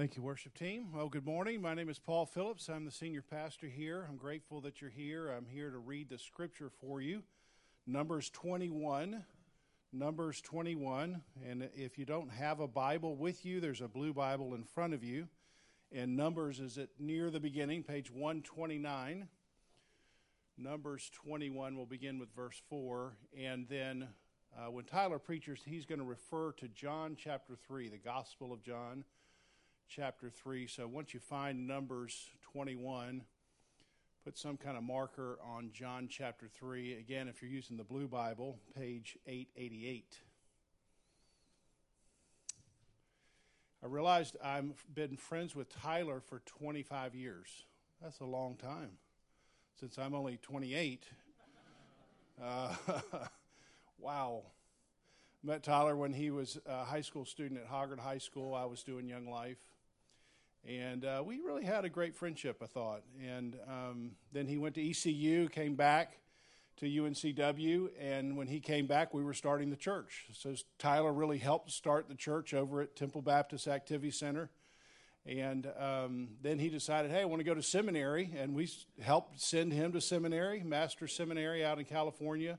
Thank you, worship team. Well, good morning. My name is Paul Phillips. I'm the senior pastor here. I'm grateful that you're here. I'm here to read the scripture for you. Numbers 21. Numbers 21. And if you don't have a Bible with you, there's a blue Bible in front of you. And Numbers is at near the beginning, page 129. Numbers 21 will begin with verse 4. And then uh, when Tyler preaches, he's going to refer to John chapter 3, the Gospel of John chapter 3. So once you find Numbers 21, put some kind of marker on John chapter 3. Again, if you're using the Blue Bible, page 888. I realized I've been friends with Tyler for 25 years. That's a long time since I'm only 28. Uh, wow. Met Tyler when he was a high school student at Hoggard High School. I was doing Young Life. And uh, we really had a great friendship, I thought. And um, then he went to ECU, came back to UNCW, and when he came back, we were starting the church. So Tyler really helped start the church over at Temple Baptist Activity Center. And um, then he decided, hey, I want to go to seminary, and we helped send him to seminary, Master Seminary out in California.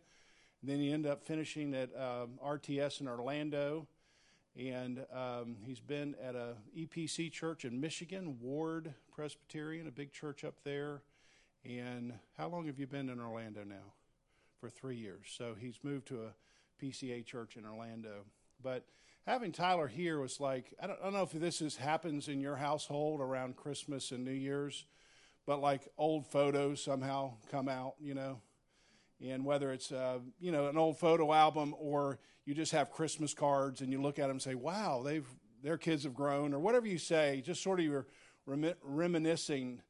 And then he ended up finishing at um, RTS in Orlando and um, he's been at a EPC church in Michigan, Ward Presbyterian, a big church up there. And how long have you been in Orlando now? For three years. So he's moved to a PCA church in Orlando. But having Tyler here was like I don't, I don't know if this is, happens in your household around Christmas and New Year's, but like old photos somehow come out, you know, and whether it's uh, you know an old photo album or you just have Christmas cards and you look at them and say, "Wow, they've their kids have grown," or whatever you say, just sort of you're rem- reminiscing.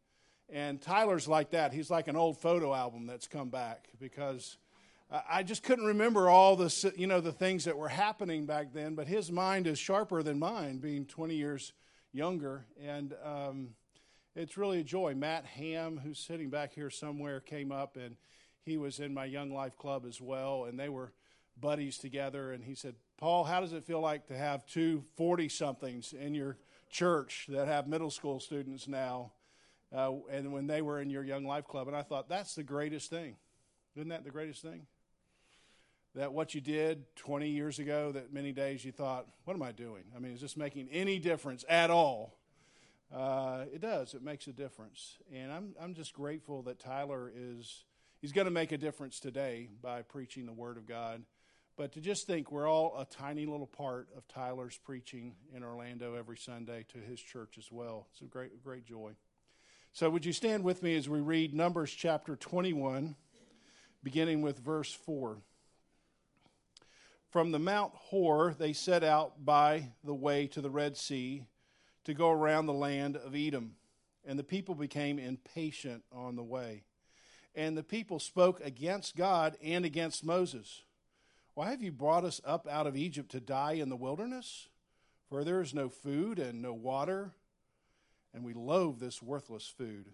And Tyler's like that. He's like an old photo album that's come back because I just couldn't remember all the you know the things that were happening back then. But his mind is sharper than mine, being 20 years younger, and um, it's really a joy. Matt Ham, who's sitting back here somewhere, came up and he was in my Young Life Club as well, and they were buddies together. And he said, Paul, how does it feel like to have two 40 somethings in your church that have middle school students now? Uh, and when they were in your Young Life Club. And I thought, that's the greatest thing. Isn't that the greatest thing? That what you did 20 years ago, that many days you thought, what am I doing? I mean, is this making any difference at all? Uh, it does. It makes a difference. And I'm, I'm just grateful that Tyler is He's going to make a difference today by preaching the Word of God. But to just think we're all a tiny little part of Tyler's preaching in Orlando every Sunday to his church as well. It's a great, great joy. So, would you stand with me as we read Numbers chapter 21, beginning with verse 4? From the Mount Hor, they set out by the way to the Red Sea to go around the land of Edom, and the people became impatient on the way. And the people spoke against God and against Moses. Why have you brought us up out of Egypt to die in the wilderness? For there is no food and no water, and we loathe this worthless food.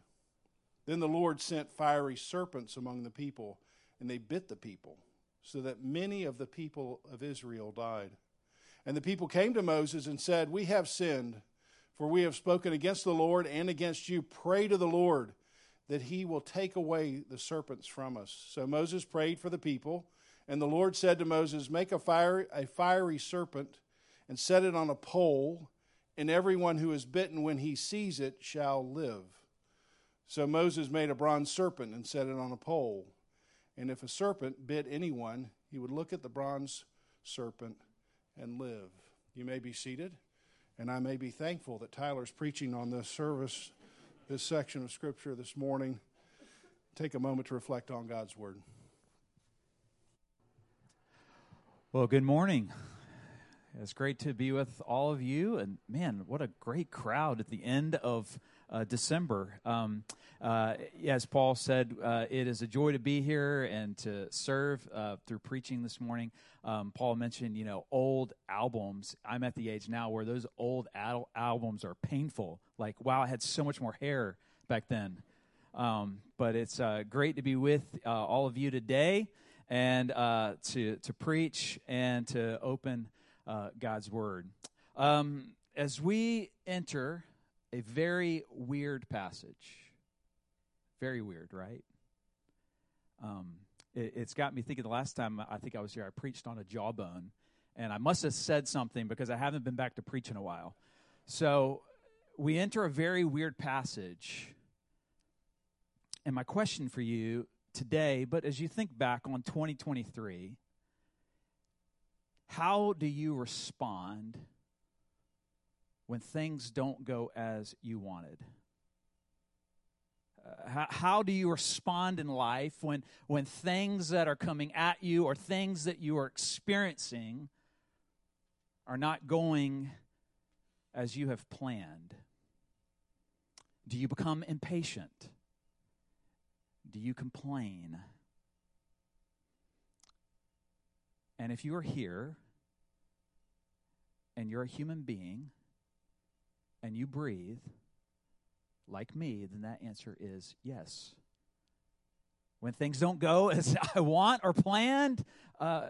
Then the Lord sent fiery serpents among the people, and they bit the people, so that many of the people of Israel died. And the people came to Moses and said, We have sinned, for we have spoken against the Lord and against you. Pray to the Lord that he will take away the serpents from us. So Moses prayed for the people, and the Lord said to Moses, Make a, fire, a fiery serpent and set it on a pole, and everyone who is bitten when he sees it shall live. So Moses made a bronze serpent and set it on a pole. And if a serpent bit anyone, he would look at the bronze serpent and live. You may be seated, and I may be thankful that Tyler's preaching on this service this section of Scripture this morning, take a moment to reflect on God's Word. Well, good morning. It's great to be with all of you. And man, what a great crowd at the end of uh, December. Um, uh, as Paul said, uh, it is a joy to be here and to serve uh, through preaching this morning. Um, Paul mentioned, you know, old albums. I'm at the age now where those old al- albums are painful. Like, wow, I had so much more hair back then. Um, but it's uh, great to be with uh, all of you today and to to preach and to open God's word. Um, as we enter a very weird passage, very weird, right? Um, it, it's got me thinking the last time I think I was here, I preached on a jawbone, and I must have said something because I haven't been back to preach in a while. So we enter a very weird passage. And my question for you today, but as you think back on 2023, how do you respond when things don't go as you wanted? Uh, how, how do you respond in life when, when things that are coming at you or things that you are experiencing are not going as you have planned? Do you become impatient? Do you complain? And if you are here and you're a human being and you breathe like me, then that answer is yes. When things don't go as I want or planned, uh,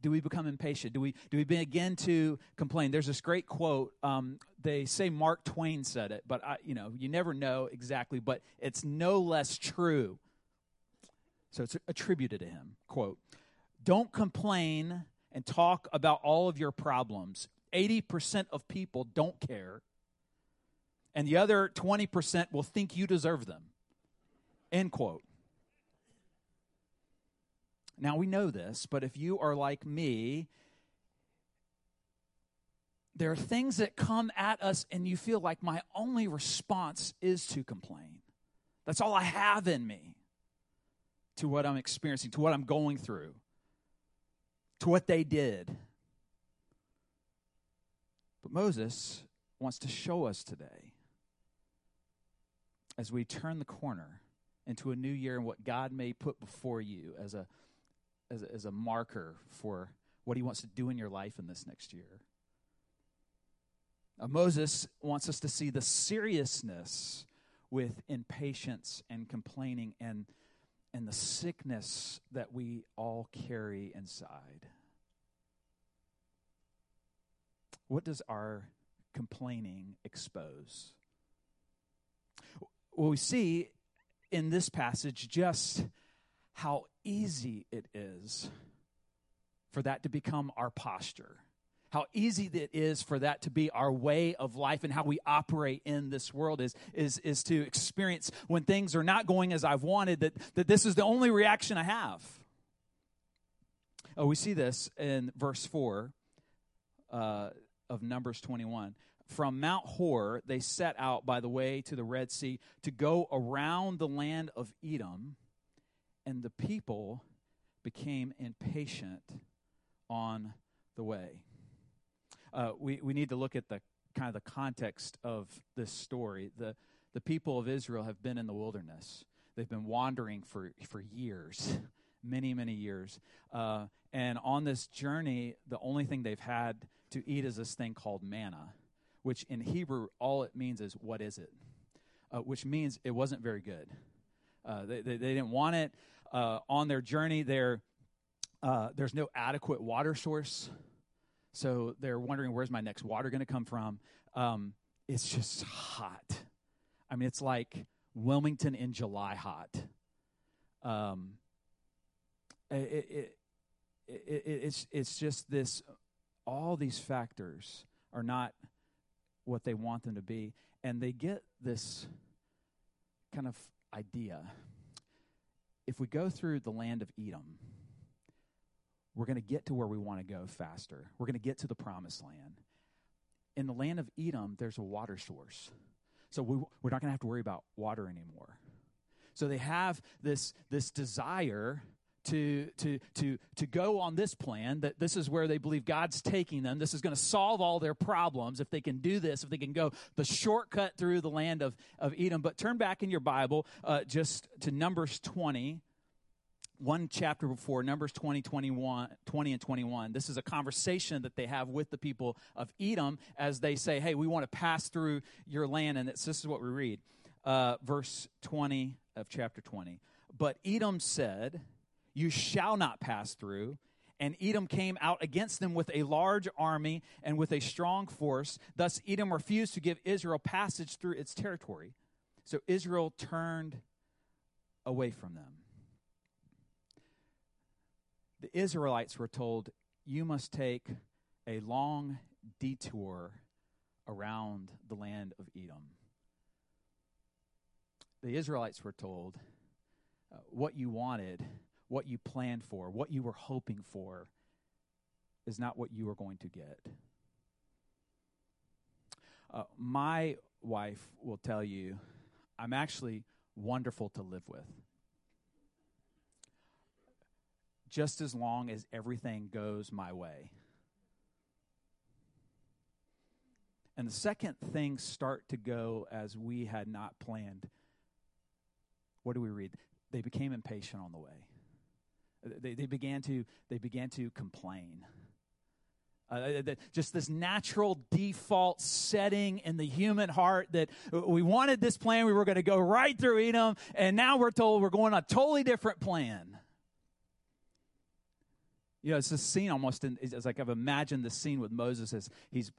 do we become impatient? Do we do we begin to complain? There's this great quote. Um, they say Mark Twain said it, but I, you know you never know exactly. But it's no less true. So it's attributed to him. Quote: Don't complain and talk about all of your problems. Eighty percent of people don't care, and the other twenty percent will think you deserve them. End quote. Now we know this, but if you are like me, there are things that come at us and you feel like my only response is to complain. That's all I have in me to what I'm experiencing, to what I'm going through, to what they did. But Moses wants to show us today, as we turn the corner into a new year and what God may put before you as a as a, as a marker for what he wants to do in your life in this next year. Uh, Moses wants us to see the seriousness with impatience and complaining and, and the sickness that we all carry inside. What does our complaining expose? Well, we see in this passage just how easy it is for that to become our posture. How easy it is for that to be our way of life and how we operate in this world is, is, is to experience when things are not going as I've wanted, that, that this is the only reaction I have. Oh, we see this in verse 4 uh, of Numbers 21. From Mount Hor, they set out by the way to the Red Sea to go around the land of Edom and the people became impatient on the way. Uh, we, we need to look at the kind of the context of this story. The, the people of Israel have been in the wilderness. They've been wandering for, for years, many, many years. Uh, and on this journey, the only thing they've had to eat is this thing called manna, which in Hebrew, all it means is, what is it? Uh, which means it wasn't very good. Uh, they, they, they, didn't want it uh, on their journey, there, uh, there's no adequate water source. So they're wondering, where's my next water going to come from? Um, it's just hot. I mean, it's like Wilmington in July hot. Um, it, it, it, it's, it's just this, all these factors are not what they want them to be. And they get this kind of idea if we go through the land of Edom, we're going to get to where we want to go faster. We're going to get to the promised land. In the land of Edom, there's a water source. So we, we're not going to have to worry about water anymore. So they have this, this desire to, to, to, to go on this plan, that this is where they believe God's taking them. This is going to solve all their problems if they can do this, if they can go the shortcut through the land of, of Edom. But turn back in your Bible uh, just to Numbers 20, one chapter before, Numbers 20, 21, 20 and 21. This is a conversation that they have with the people of Edom as they say, hey, we want to pass through your land. And this is what we read. Uh, verse 20 of chapter 20. But Edom said, you shall not pass through. And Edom came out against them with a large army and with a strong force. Thus, Edom refused to give Israel passage through its territory. So Israel turned away from them. The Israelites were told, You must take a long detour around the land of Edom. The Israelites were told, uh, What you wanted what you planned for, what you were hoping for, is not what you are going to get. Uh, my wife will tell you, I'm actually wonderful to live with. Just as long as everything goes my way. And the second things start to go as we had not planned, what do we read? They became impatient on the way. They, they, began, to, they began to complain. Uh, uh just this natural default setting in the human heart that we wanted this plan, we were going to go right through Edom, and now we're told we're going on a totally different plan. You know, it's a scene almost, in, it's like I've imagined the scene with Moses as he's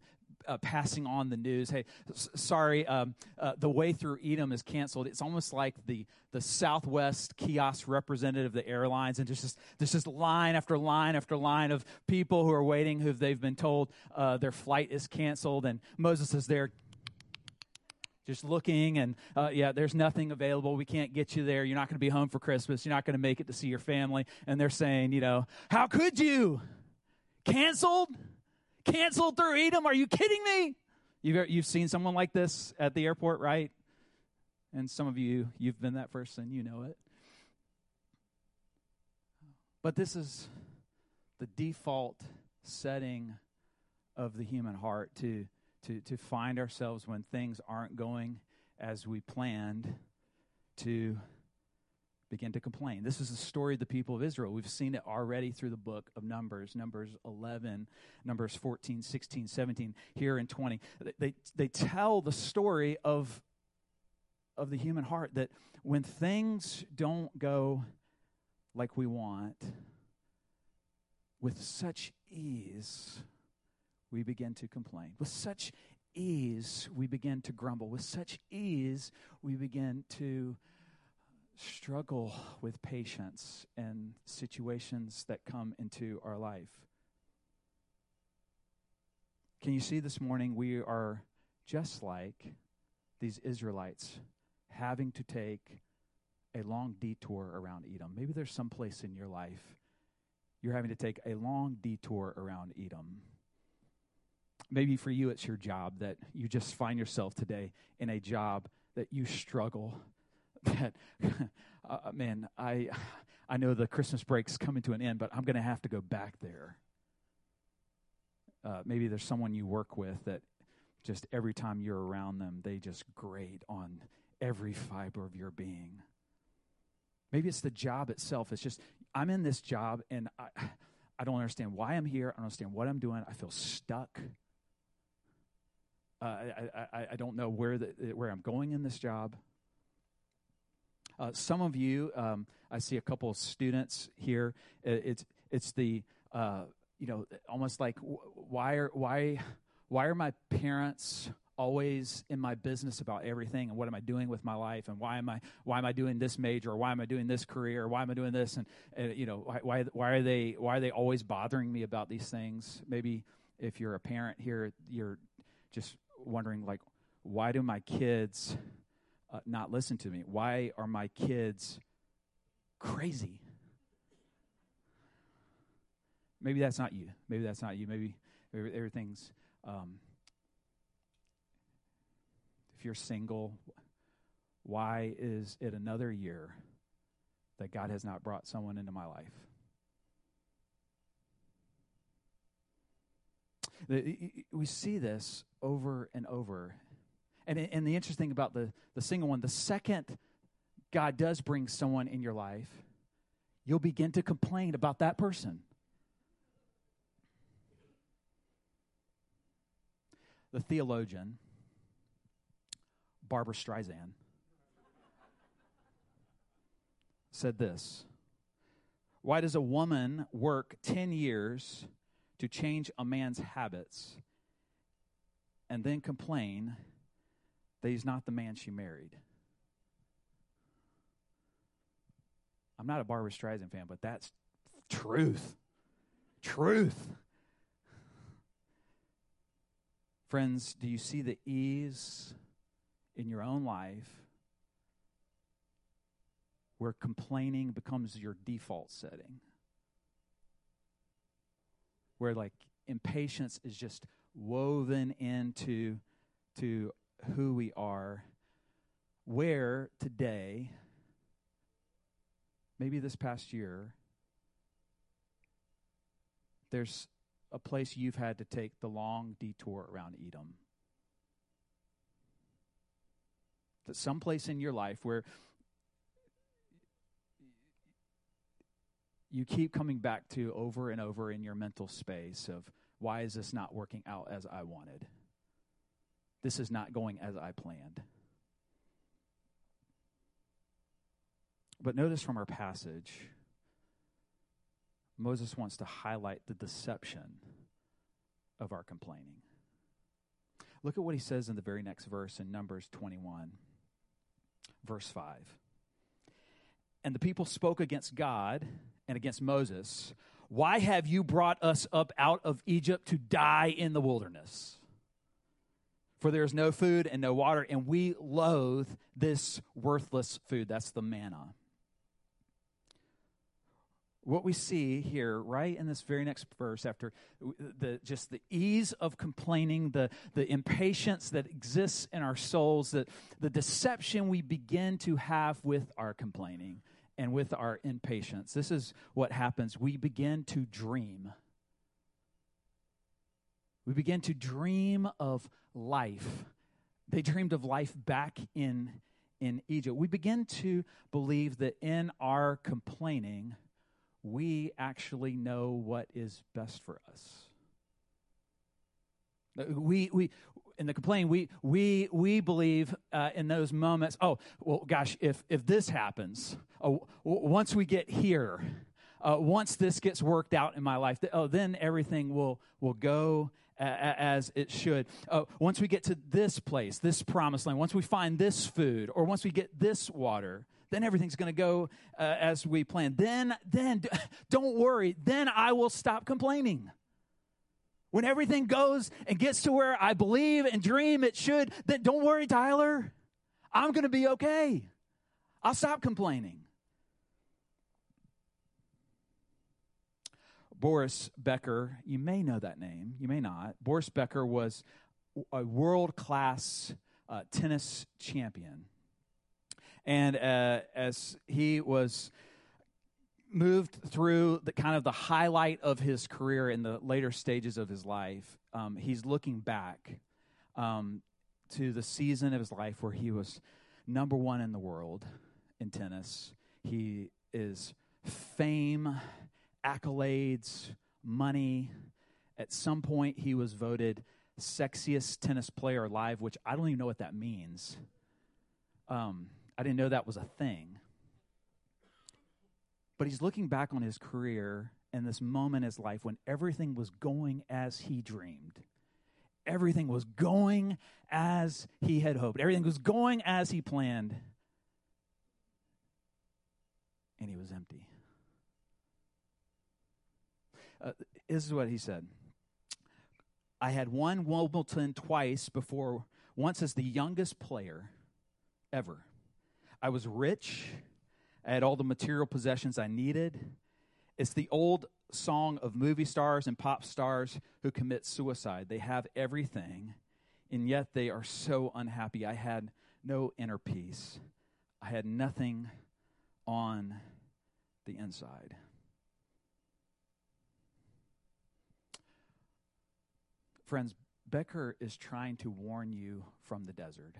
uh, passing on the news. Hey, s- sorry, um, uh, the way through Edom is canceled. It's almost like the the Southwest kiosk representative of the airlines, and just there's just line after line after line of people who are waiting, who they've been told uh, their flight is canceled, and Moses is there just looking and uh, yeah there's nothing available. We can't get you there. You're not going to be home for christmas. You're not going to make it to see your family. And they're saying you know how could you? Canceled canceled through Edom. Are you kidding me? You've, you've seen someone like this at the airport, right? And some of you, you've been that person, you know it. But this is the default setting of the human heart to, to, to find ourselves when things aren't going as we planned to begin to complain. This is the story of the people of Israel. We've seen it already through the book of Numbers, Numbers 11, Numbers 14, 16, 17, here in 20. They, they tell the story of, of the human heart that when things don't go like we want, with such ease, we begin to complain. With such ease, we begin to grumble. With such ease, we begin to struggle with patience in situations that come into our life. Can you see this morning we are just like these Israelites having to take a long detour around Edom? Maybe there's some place in your life you're having to take a long detour around Edom. Maybe for you, it's your job that you just find yourself today in a job that you struggle that, uh, man, I, I know the Christmas break's coming to an end, but I'm going to have to go back there. Uh, maybe there's someone you work with that just every time you're around them, they just grate on every fiber of your being. Maybe it's the job itself. It's just, I'm in this job and I, I don't understand why I'm here. I don't understand what I'm doing. I feel stuck. Uh, I, I, I don't know where, the, where I'm going in this job. Uh, some of you, um, I see a couple of students here. It's it's the uh, you know almost like why are why why are my parents always in my business about everything? And what am I doing with my life? And why am I why am I doing this major? Or why am I doing this career? Or why am I doing this? And, you know why, why why are they why are they always bothering me about these things? Maybe if you're a parent here, you're just wondering like why do my kids uh, not listen to me? Why are my kids crazy? Maybe that's not you. Maybe that's not you. Maybe everything's. Um, if you're single, why is it another year that God has not brought someone into my life? We see this over and over and, and the interesting about the, the single one, the second God does bring someone in your life, you'll begin to complain about that person. The theologian, Barbara Streisand, said this Why does a woman work 10 years to change a man's habits and then complain that he's not the man she married? I'm not a Barbara Streisand fan, but that's truth. Truth. Friends, do you see the ease in your own life where complaining becomes your default setting? Where like impatience is just woven into to who we are. Where today, maybe this past year, there's a place you've had to take the long detour around Edom. That some place in your life where you keep coming back to over and over in your mental space of why is this not working out as I wanted? This is not going as I planned. But notice from our passage, Moses wants to highlight the deception of our complaining. Look at what he says in the very next verse in Numbers 21, verse 5. And the people spoke against God and against Moses. Why have you brought us up out of Egypt to die in the wilderness? For there is no food and no water, and we loathe this worthless food. That's the manna. What we see here right in this very next verse after the just the ease of complaining the the impatience that exists in our souls that the deception we begin to have with our complaining and with our impatience. This is what happens. We begin to dream we begin to dream of life they dreamed of life back in in Egypt we begin to believe that in our complaining we actually know what is best for us. We, we, in the complaint, we, we, we believe uh, in those moments, oh, well, gosh, if, if this happens, oh, once we get here, uh, once this gets worked out in my life, oh, then everything will, will go as it should. Uh, once we get to this place, this promised land, once we find this food, or once we get this water, then everything's going to go uh, as we plan. Then, then, don't worry. Then I will stop complaining. When everything goes and gets to where I believe and dream it should, then don't worry, Tyler. I'm going to be okay. I'll stop complaining. Boris Becker, you may know that name, you may not. Boris Becker was a world class uh, tennis champion. And uh, as he was moved through the kind of the highlight of his career in the later stages of his life, um, he's looking back um, to the season of his life where he was number one in the world in tennis. He is fame, accolades, money. At some point, he was voted sexiest tennis player alive, which I don't even know what that means. Um, I didn't know that was a thing. But he's looking back on his career and this moment in his life when everything was going as he dreamed. Everything was going as he had hoped. Everything was going as he planned. And he was empty. Uh, this is what he said I had won Wimbledon twice before, once as the youngest player ever. I was rich. I had all the material possessions I needed. It's the old song of movie stars and pop stars who commit suicide. They have everything, and yet they are so unhappy. I had no inner peace, I had nothing on the inside. Friends, Becker is trying to warn you from the desert.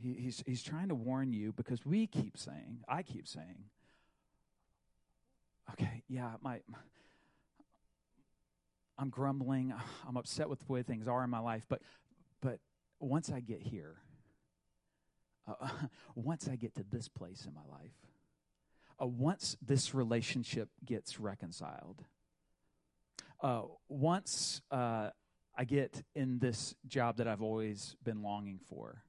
He, he's, he's trying to warn you because we keep saying, I keep saying, okay, yeah, my, I'm grumbling, I'm upset with the way things are in my life, but, but once I get here, uh, once I get to this place in my life, uh, once this relationship gets reconciled, uh, once uh, I get in this job that I've always been longing for,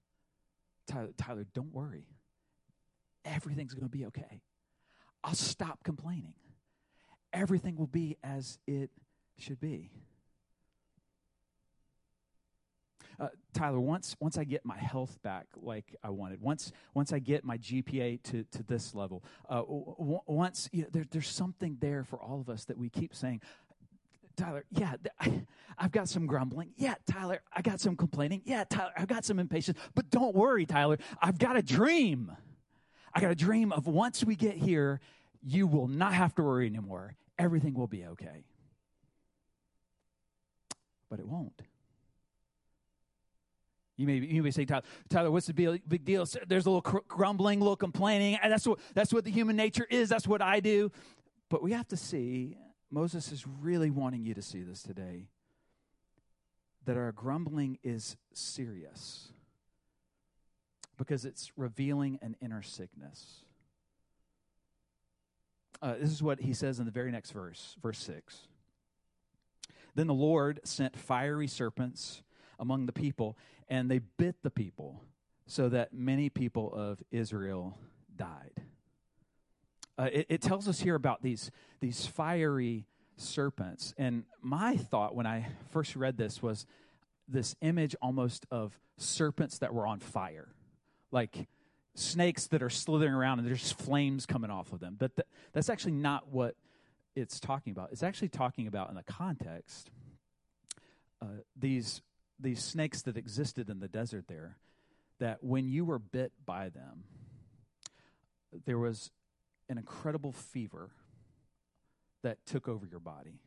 Tyler, Tyler don't worry. Everything's going to be okay. I'll stop complaining. Everything will be as it should be. Uh, Tyler, once once I get my health back like I wanted, once once I get my GPA to, to this level, uh, w- once you know, there, there's something there for all of us that we keep saying, Tyler, yeah, I, have got some grumbling. Yeah, Tyler, I got some complaining. Yeah, Tyler, I've got some impatience. But don't worry, Tyler, I've got a dream. I got a dream of once we get here, you will not have to worry anymore. Everything will be okay. But it won't. You may, you may say, Tyler, Tyler, what's the big deal? There's a little grumbling, a little complaining. That's what, that's what the human nature is. That's what I do. But we have to see, Moses is really wanting you to see this today, that our grumbling is serious because it's revealing an inner sickness. Uh, this is what he says in the very next verse, verse 6. Then the Lord sent fiery serpents among the people, and they bit the people, so that many people of Israel died. Uh, it, it tells us here about these, these fiery serpents. And my thought when I first read this was this image almost of serpents that were on fire, like snakes that are slithering around and there's flames coming off of them. But th- that's actually not what it's talking about. It's actually talking about in the context uh, these these snakes that existed in the desert there. That when you were bit by them, there was an incredible fever that took over your body.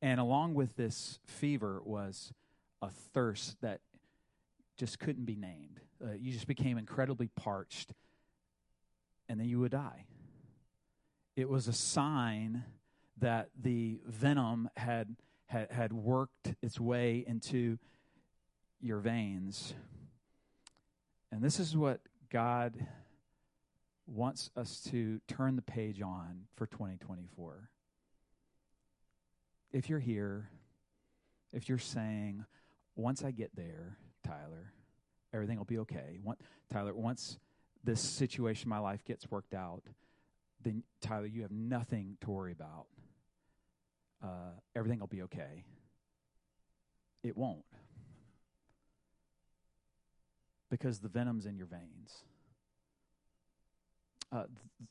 And along with this fever was a thirst that just couldn't be named. Uh, you just became incredibly parched, and then you would die. It was a sign that the venom had, had, had worked its way into your veins. And this is what God wants us to turn the page on for 2024. If you're here, if you're saying, once I get there, Tyler, everything will be okay. Tyler, once this situation in my life gets worked out, then Tyler, you have nothing to worry about. Uh, everything will be okay. It won't. Because the venom's in your veins. Uh, th-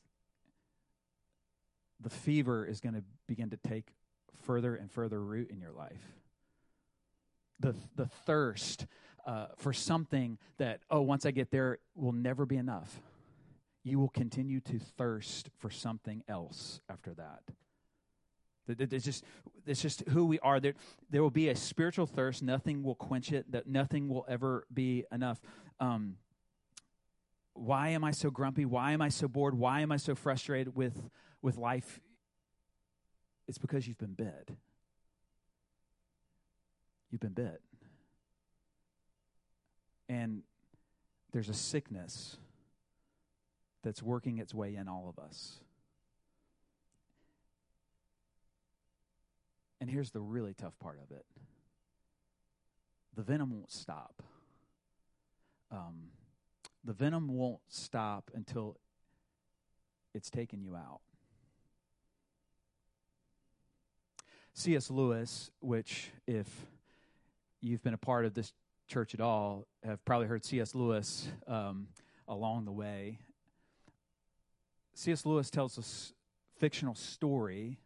the fever is going to begin to take further and further root in your life. The, the thirst uh, for something that, oh, once I get there, will never be enough. You will continue to thirst for something else after that. It's just, it's just who we are. There, there will be a spiritual thirst. Nothing will quench it. That nothing will ever be enough. Um, why am I so grumpy? Why am I so bored? Why am I so frustrated with, with life? It's because you've been bit. You've been bit. And there's a sickness that's working its way in all of us. And here's the really tough part of it the venom won't stop. Um, the venom won't stop until it's taken you out. C.S. Lewis, which, if you've been a part of this church at all, have probably heard C.S. Lewis um, along the way. C.S. Lewis tells a fictional story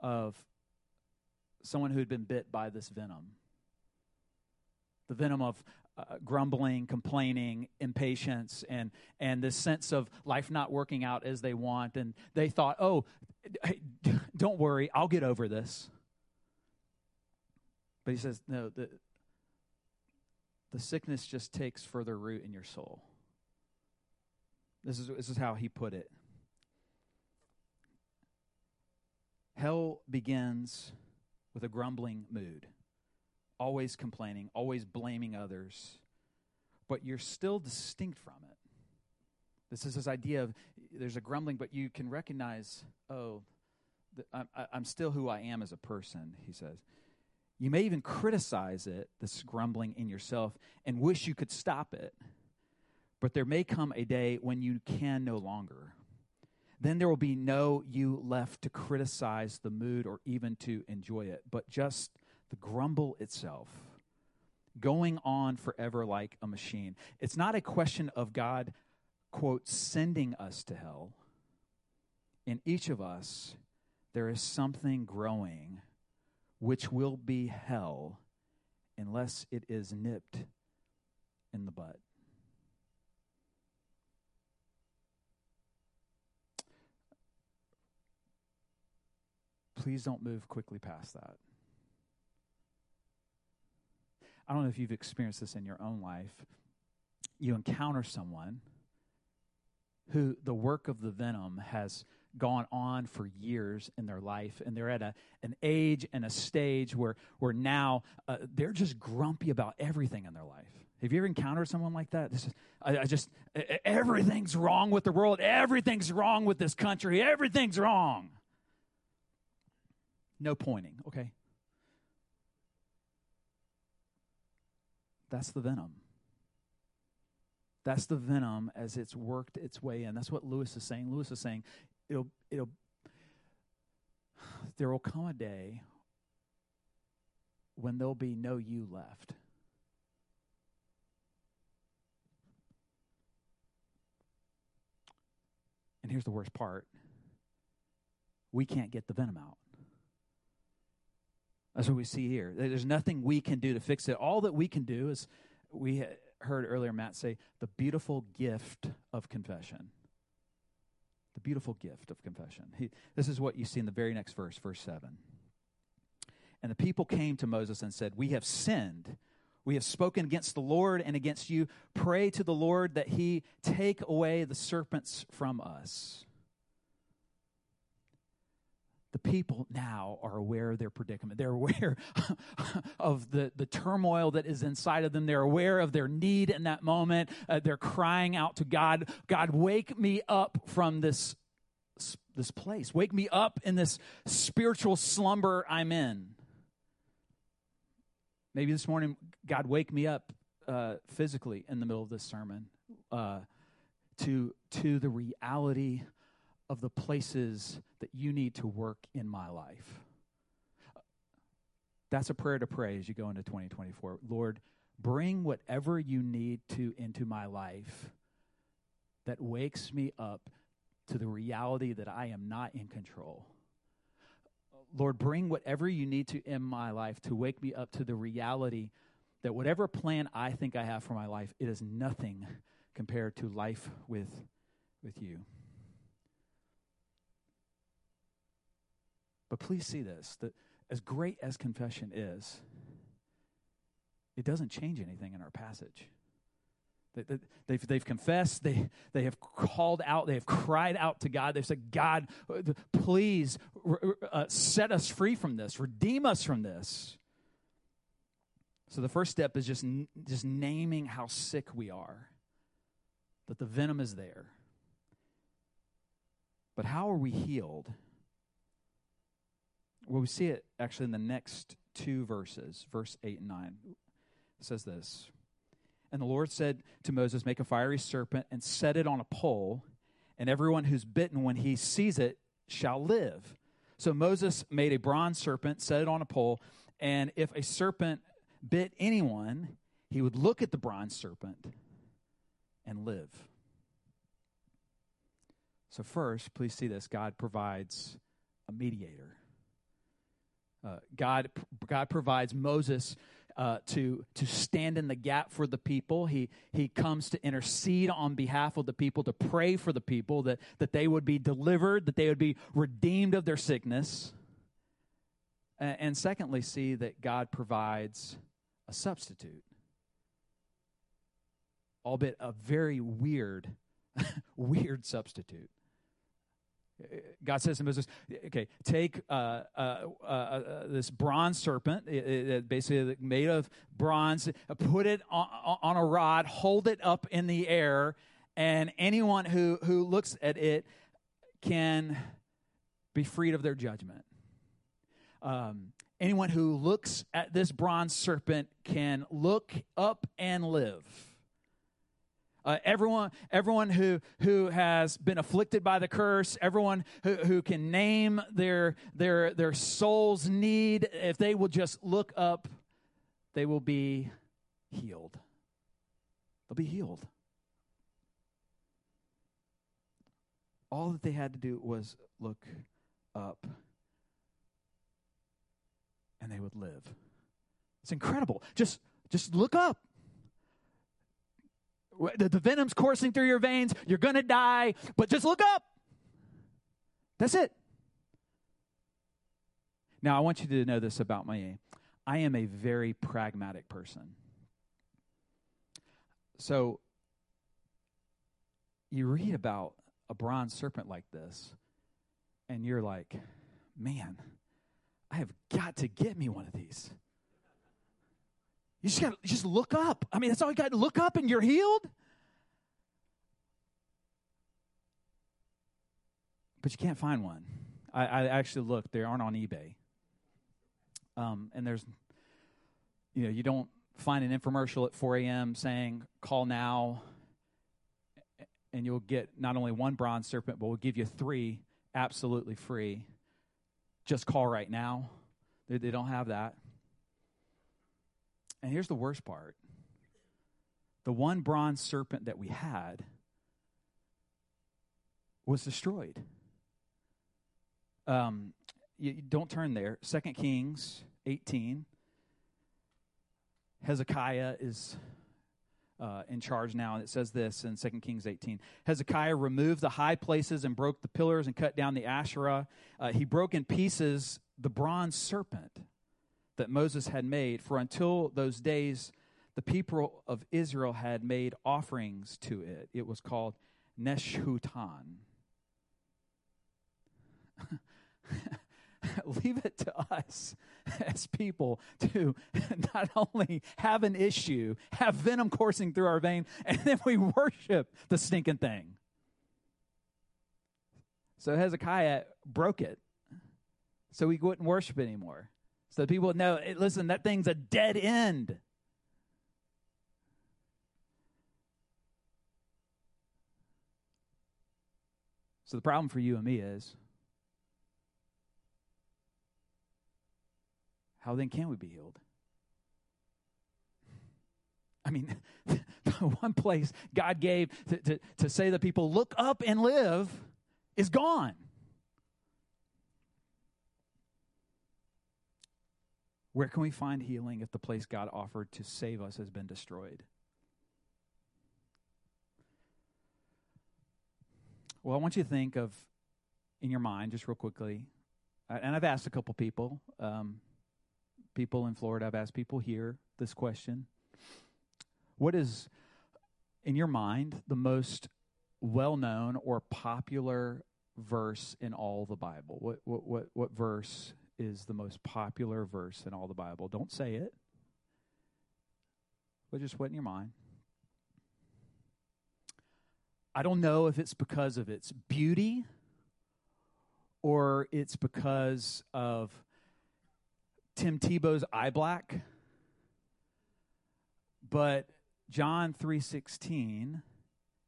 of someone who had been bit by this venom. The venom of uh, grumbling, complaining, impatience, and and this sense of life not working out as they want. And they thought, "Oh, don't worry, I'll get over this." But he says, "No, the the sickness just takes further root in your soul." This is this is how he put it. Hell begins with a grumbling mood always complaining, always blaming others, but you're still distinct from it. This is this idea of there's a grumbling, but you can recognize, oh, the, I'm, I'm still who I am as a person, he says. You may even criticize it, this grumbling in yourself, and wish you could stop it. But there may come a day when you can no longer. Then there will be no you left to criticize the mood or even to enjoy it, but just the grumble itself, going on forever like a machine. It's not a question of God, quote, sending us to hell. In each of us, there is something growing which will be hell unless it is nipped in the bud. Please don't move quickly past that. I don't know if you've experienced this in your own life. You encounter someone who the work of the venom has gone on for years in their life and they're at a, an age and a stage where, where now uh, they're just grumpy about everything in their life. Have you ever encountered someone like that? This is, I, I just everything's wrong with the world. Everything's wrong with this country. Everything's wrong. No pointing okay that's the venom that's the venom as it's worked its way in. That's what Lewis is saying. Lewis is saying it'll it'll there will come a day when there'll be no you left. And here's the worst part. We can't get the venom out. That's what we see here. There's nothing we can do to fix it. All that we can do is we heard earlier Matt say the beautiful gift of confession. The beautiful gift of confession. He, this is what you see in the very next verse, verse 7. And the people came to Moses and said, We have sinned. We have spoken against the Lord and against you. Pray to the Lord that he take away the serpents from us the people now are aware of their predicament. They're aware of the, the turmoil that is inside of them. They're aware of their need in that moment. Uh, they're crying out to God, God, wake me up from this, this place. Wake me up in this spiritual slumber I'm in. Maybe this morning, God, wake me up uh, physically in the middle of this sermon uh, to, to the reality of the places that you need to work in my life. That's a prayer to pray as you go into 2024. Lord, bring whatever you need to into my life that wakes me up to the reality that I am not in control. Lord, bring whatever you need to in my life to wake me up to the reality that whatever plan I think I have for my life, it is nothing compared to life with, with you. But please see this that as great as confession is, it doesn't change anything in our passage. They've, they've confessed, they, they have called out, they have cried out to God. They've said, God, please uh, set us free from this, redeem us from this. So the first step is just, just naming how sick we are, that the venom is there. But how are we healed? Well, we see it actually in the next two verses, verse 8 and 9. It says this And the Lord said to Moses, Make a fiery serpent and set it on a pole, and everyone who's bitten when he sees it shall live. So Moses made a bronze serpent, set it on a pole, and if a serpent bit anyone, he would look at the bronze serpent and live. So, first, please see this God provides a mediator. Uh, God, God provides Moses uh, to, to stand in the gap for the people. He, he comes to intercede on behalf of the people, to pray for the people, that, that they would be delivered, that they would be redeemed of their sickness. And, and secondly, see that God provides a substitute, albeit a very weird, weird substitute. God says to Moses, okay, take uh, uh, uh, uh this bronze serpent, it, it basically made of bronze, put it on, on, a rod, hold it up in the air, and anyone who, who looks at it can be freed of their judgment. Um, anyone who looks at this bronze serpent can look up and live. Uh, everyone, everyone who who has been afflicted by the curse, everyone who, who can name their their their soul's need, if they will just look up, they will be healed. They'll be healed. All that they had to do was look up, and they would live. It's incredible. Just just look up. The, the venom's coursing through your veins. You're going to die, but just look up. That's it. Now, I want you to know this about me. I am a very pragmatic person. So, you read about a bronze serpent like this, and you're like, man, I have got to get me one of these. You just got to just look up. I mean, that's all you got. To look up and you're healed. But you can't find one. I, I actually looked; they aren't on eBay. Um, and there's, you know, you don't find an infomercial at 4 a.m. saying "call now," and you'll get not only one bronze serpent, but we'll give you three absolutely free. Just call right now. They, they don't have that. And here's the worst part the one bronze serpent that we had was destroyed. Um, you, don't turn there. Second Kings 18. Hezekiah is uh, in charge now, and it says this in 2 Kings 18. Hezekiah removed the high places and broke the pillars and cut down the Asherah. Uh, he broke in pieces the bronze serpent that Moses had made, for until those days the people of Israel had made offerings to it. It was called Nehushtan. Leave it to us as people to not only have an issue, have venom coursing through our vein, and then we worship the stinking thing. So Hezekiah broke it so we wouldn't worship anymore. So people know, hey, listen, that thing's a dead end. So the problem for you and me is how then can we be healed? I mean, the one place God gave to, to, to say that people look up and live is gone. Where can we find healing if the place God offered to save us has been destroyed? Well, I want you to think of, in your mind, just real quickly, and I've asked a couple people, um, people in Florida, I've asked people here this question. What is, in your mind, the most well known or popular verse in all the Bible? What, what, what, what verse is the most popular verse in all the Bible. Don't say it, but just what in your mind. I don't know if it's because of its beauty or it's because of Tim Tebow's eye black. But John 3:16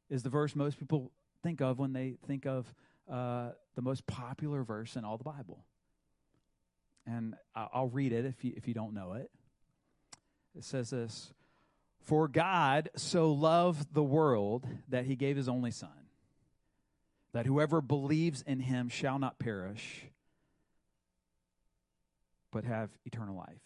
is the verse most people think of when they think of uh, the most popular verse in all the Bible and I'll read it if you, if you don't know it. It says this For God so loved the world that he gave his only Son, that whoever believes in him shall not perish, but have eternal life.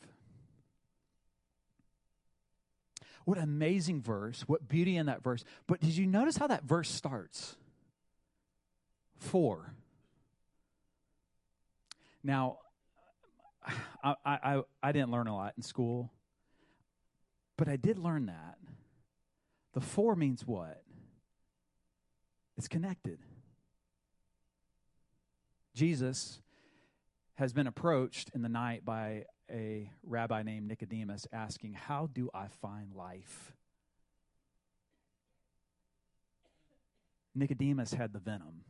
What amazing verse, what beauty in that verse. But did you notice how that verse starts? For. Now, I, I, I didn't learn a lot in school, but I did learn that. The four means what? It's connected. Jesus has been approached in the night by a rabbi named Nicodemus asking, How do I find life? Nicodemus had the venom.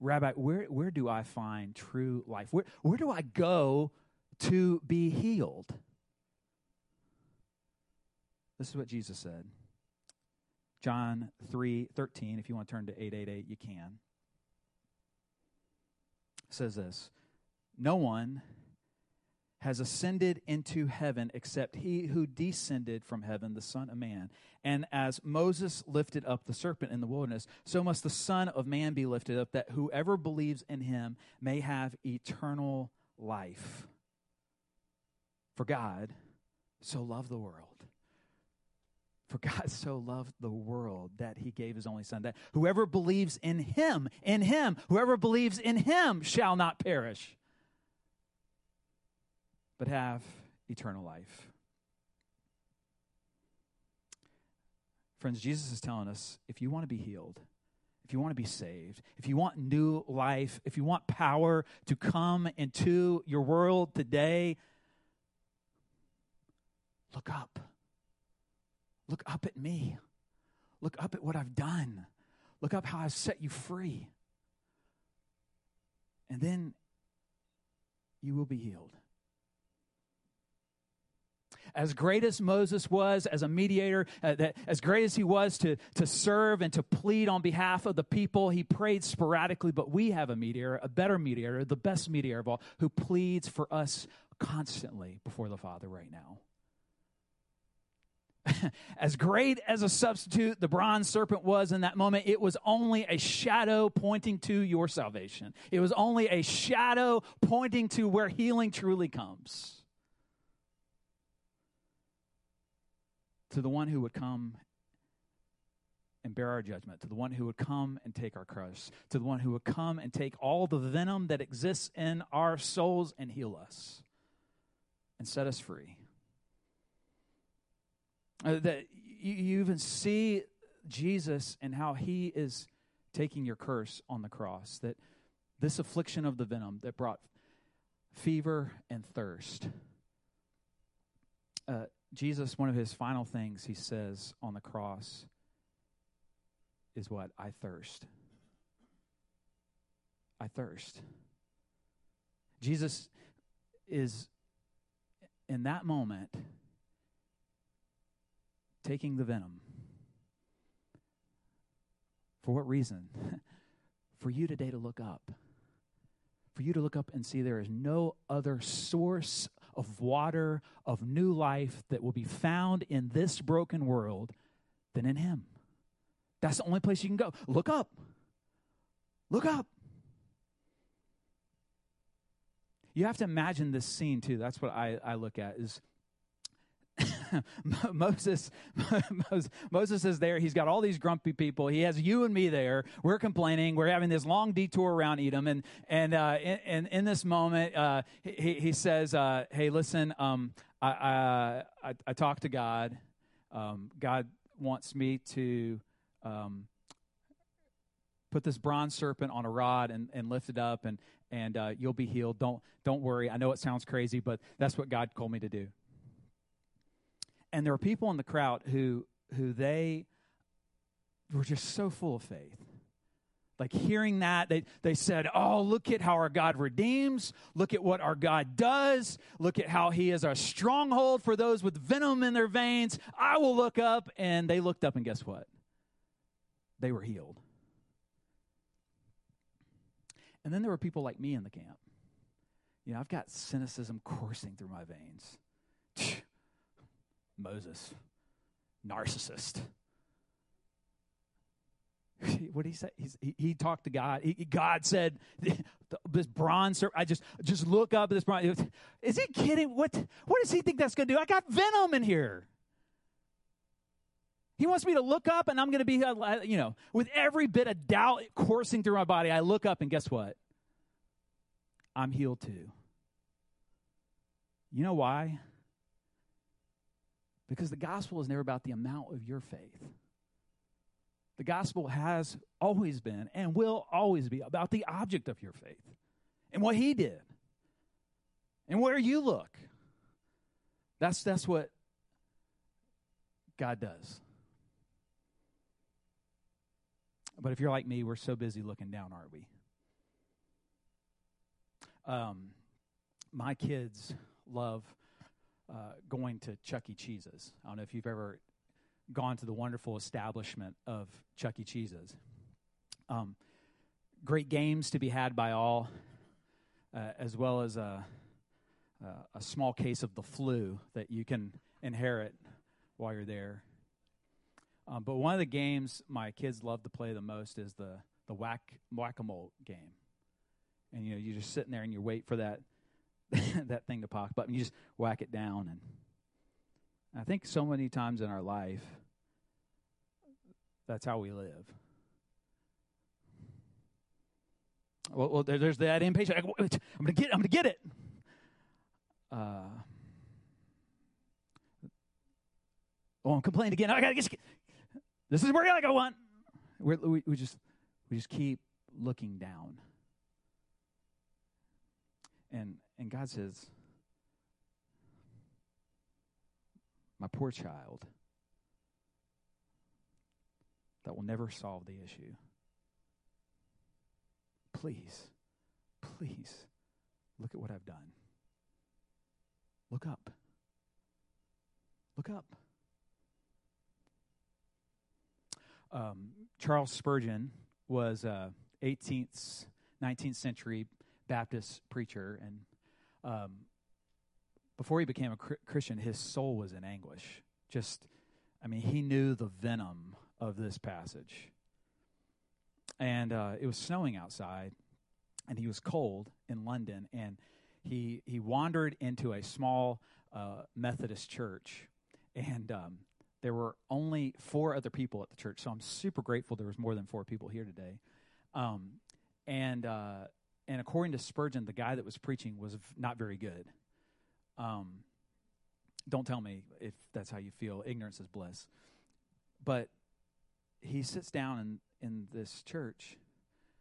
Rabbi, where, where do I find true life? Where, where do I go to be healed? This is what Jesus said. John 3 13. If you want to turn to 888, you can. Says this No one has ascended into heaven except he who descended from heaven, the Son of Man. And as Moses lifted up the serpent in the wilderness, so must the Son of Man be lifted up, that whoever believes in him may have eternal life. For God so loved the world. For God so loved the world that he gave his only Son, that whoever believes in him, in him, whoever believes in him shall not perish but have eternal life. Friends, Jesus is telling us if you want to be healed, if you want to be saved, if you want new life, if you want power to come into your world today, look up. Look up at me. Look up at what I've done. Look up how I've set you free. And then you will be healed as great as Moses was as a mediator, uh, that, as great as he was to, to serve and to plead on behalf of the people, he prayed sporadically, but we have a mediator, a better mediator, the best mediator of all, who pleads for us constantly before the Father right now. as great as a substitute the bronze serpent was in that moment, it was only a shadow pointing to your salvation. It was only a shadow pointing to where healing truly comes. To the one who would come and bear our judgment, to the one who would come and take our curse, to the one who would come and take all the venom that exists in our souls and heal us and set us free. Uh, that you, you even see Jesus and how he is taking your curse on the cross, that this affliction of the venom that brought fever and thirst. Uh, Jesus, one of his final things he says on the cross is what? I thirst. I thirst. Jesus is, in that moment, taking the venom. For what reason? For you today to look up. For you to look up and see there is no other source of water, of new life that will be found in this broken world than in Him. That's the only place you can go. Look up. Look up. You have to imagine this scene too. That's what I, I look at is Moses, Moses is there. He's got all these grumpy people. He has you and me there. We're complaining. We're having this long detour around Edom, and and uh, in, in this moment, uh, he he says, uh, "Hey, listen, um, I, I I talked to God. Um, God wants me to." Um, put this bronze serpent on a rod and, and lift it up and and uh, you'll be healed don't don't worry i know it sounds crazy but that's what god called me to do and there were people in the crowd who who they were just so full of faith. Like hearing that they, they said oh look at how our god redeems. Look at what our god does. Look at how he is a stronghold for those with venom in their veins. I will look up. And they looked up and guess what? They were healed. And then there were people like me in the camp. You know i've got cynicism coursing through my veins Moses, narcissist. what did he say? He, he, talked to God. He, God said, "This bronze serpent." I just just look up at this bronze. Is he kidding? What what does he think that's going to do? I got venom in here. He wants me to look up, and I'm going to be, uh, you know, with every bit of doubt coursing through my body. I look up, and guess what? I'm healed too. You know why? Because the gospel is never about the amount of your faith. The gospel has always been and will always be about the object of your faith and what he did and where you look. That's, that's what God does. But if you're like me, we're so busy looking down, aren't we? Um, my kids love uh, going to Chuck E. Cheese's. I don't know if you've ever gone to the wonderful establishment of Chuck E. Cheese's. Um, great games to be had by all, uh, as well as a, a small case of the flu that you can inherit while you're there. Um, but one of the games my kids love to play the most is the the whack whack a mole game. And you know, you're just sitting there and you wait for that that thing to pop and you just whack it down. And I think so many times in our life, that's how we live. Well, well there's that impatient. I'm gonna get. I'm gonna get it. Uh, oh, I'm complaining again. I gotta get. This is where I go. We're, we we just we just keep looking down. And and God says, My poor child, that will never solve the issue. Please, please look at what I've done. Look up. Look up. Um, Charles Spurgeon was a 18th, 19th century Baptist preacher, and um, before he became a Christian, his soul was in anguish. Just, I mean, he knew the venom of this passage. And uh, it was snowing outside, and he was cold in London, and he he wandered into a small uh, Methodist church, and um, there were only four other people at the church. So I'm super grateful there was more than four people here today. Um, and uh, and according to Spurgeon, the guy that was preaching was not very good. Um, don't tell me if that's how you feel. Ignorance is bliss. But he sits down in, in this church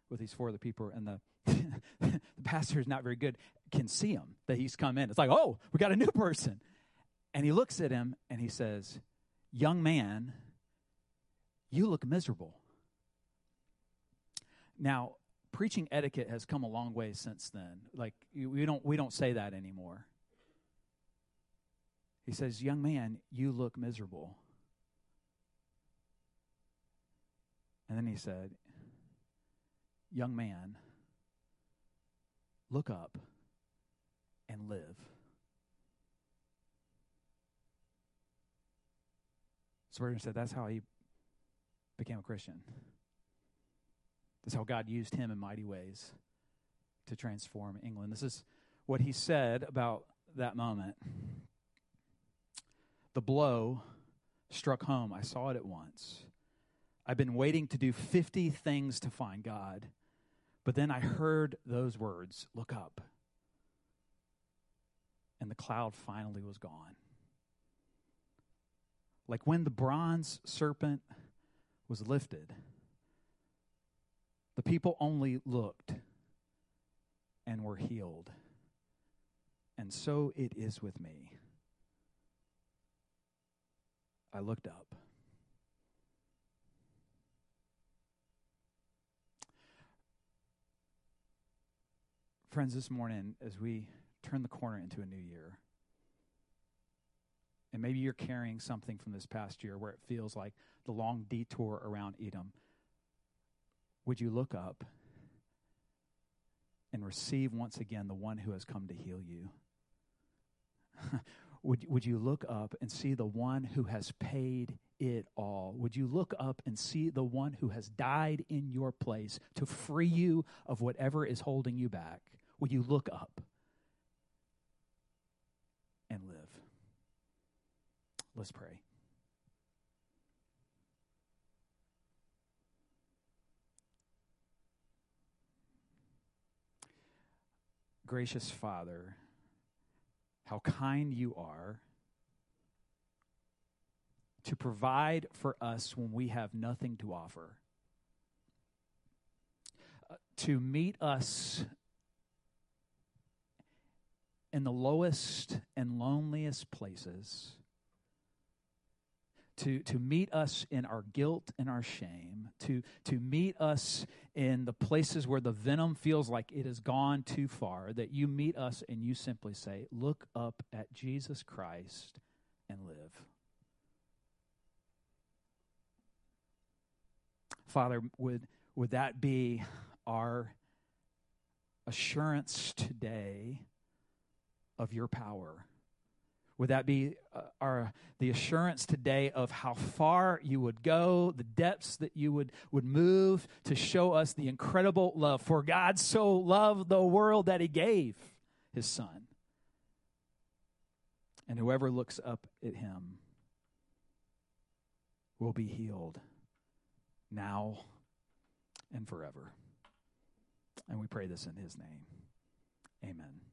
with these four other people, and the the pastor is not very good. Can see him that he's come in. It's like, oh, we got a new person, and he looks at him and he says, "Young man, you look miserable." Now, preaching etiquette has come a long way since then. Like we don't we don't say that anymore. He says, "Young man, you look miserable." And then he said, "Young man, look up and live." Spurgeon said that's how he became a Christian. That's how God used him in mighty ways to transform England. This is what he said about that moment. The blow struck home. I saw it at once. I've been waiting to do 50 things to find God, but then I heard those words look up. And the cloud finally was gone. Like when the bronze serpent was lifted the people only looked and were healed. And so it is with me. I looked up. Friends, this morning, as we turn the corner into a new year, and maybe you're carrying something from this past year where it feels like the long detour around Edom would you look up and receive once again the one who has come to heal you? would, would you look up and see the one who has paid it all? Would you look up and see the one who has died in your place to free you of whatever is holding you back? Would you look up and live? Let's pray. Gracious Father, how kind you are to provide for us when we have nothing to offer, uh, to meet us in the lowest and loneliest places, to, to meet us in our guilt and our shame, to, to meet us in the places where the venom feels like it has gone too far, that you meet us and you simply say, Look up at Jesus Christ and live. Father, would, would that be our assurance today of your power? Would that be uh, our the assurance today of how far you would go, the depths that you would would move to show us the incredible love? For God so loved the world that he gave his son. And whoever looks up at him will be healed now and forever. And we pray this in his name. Amen.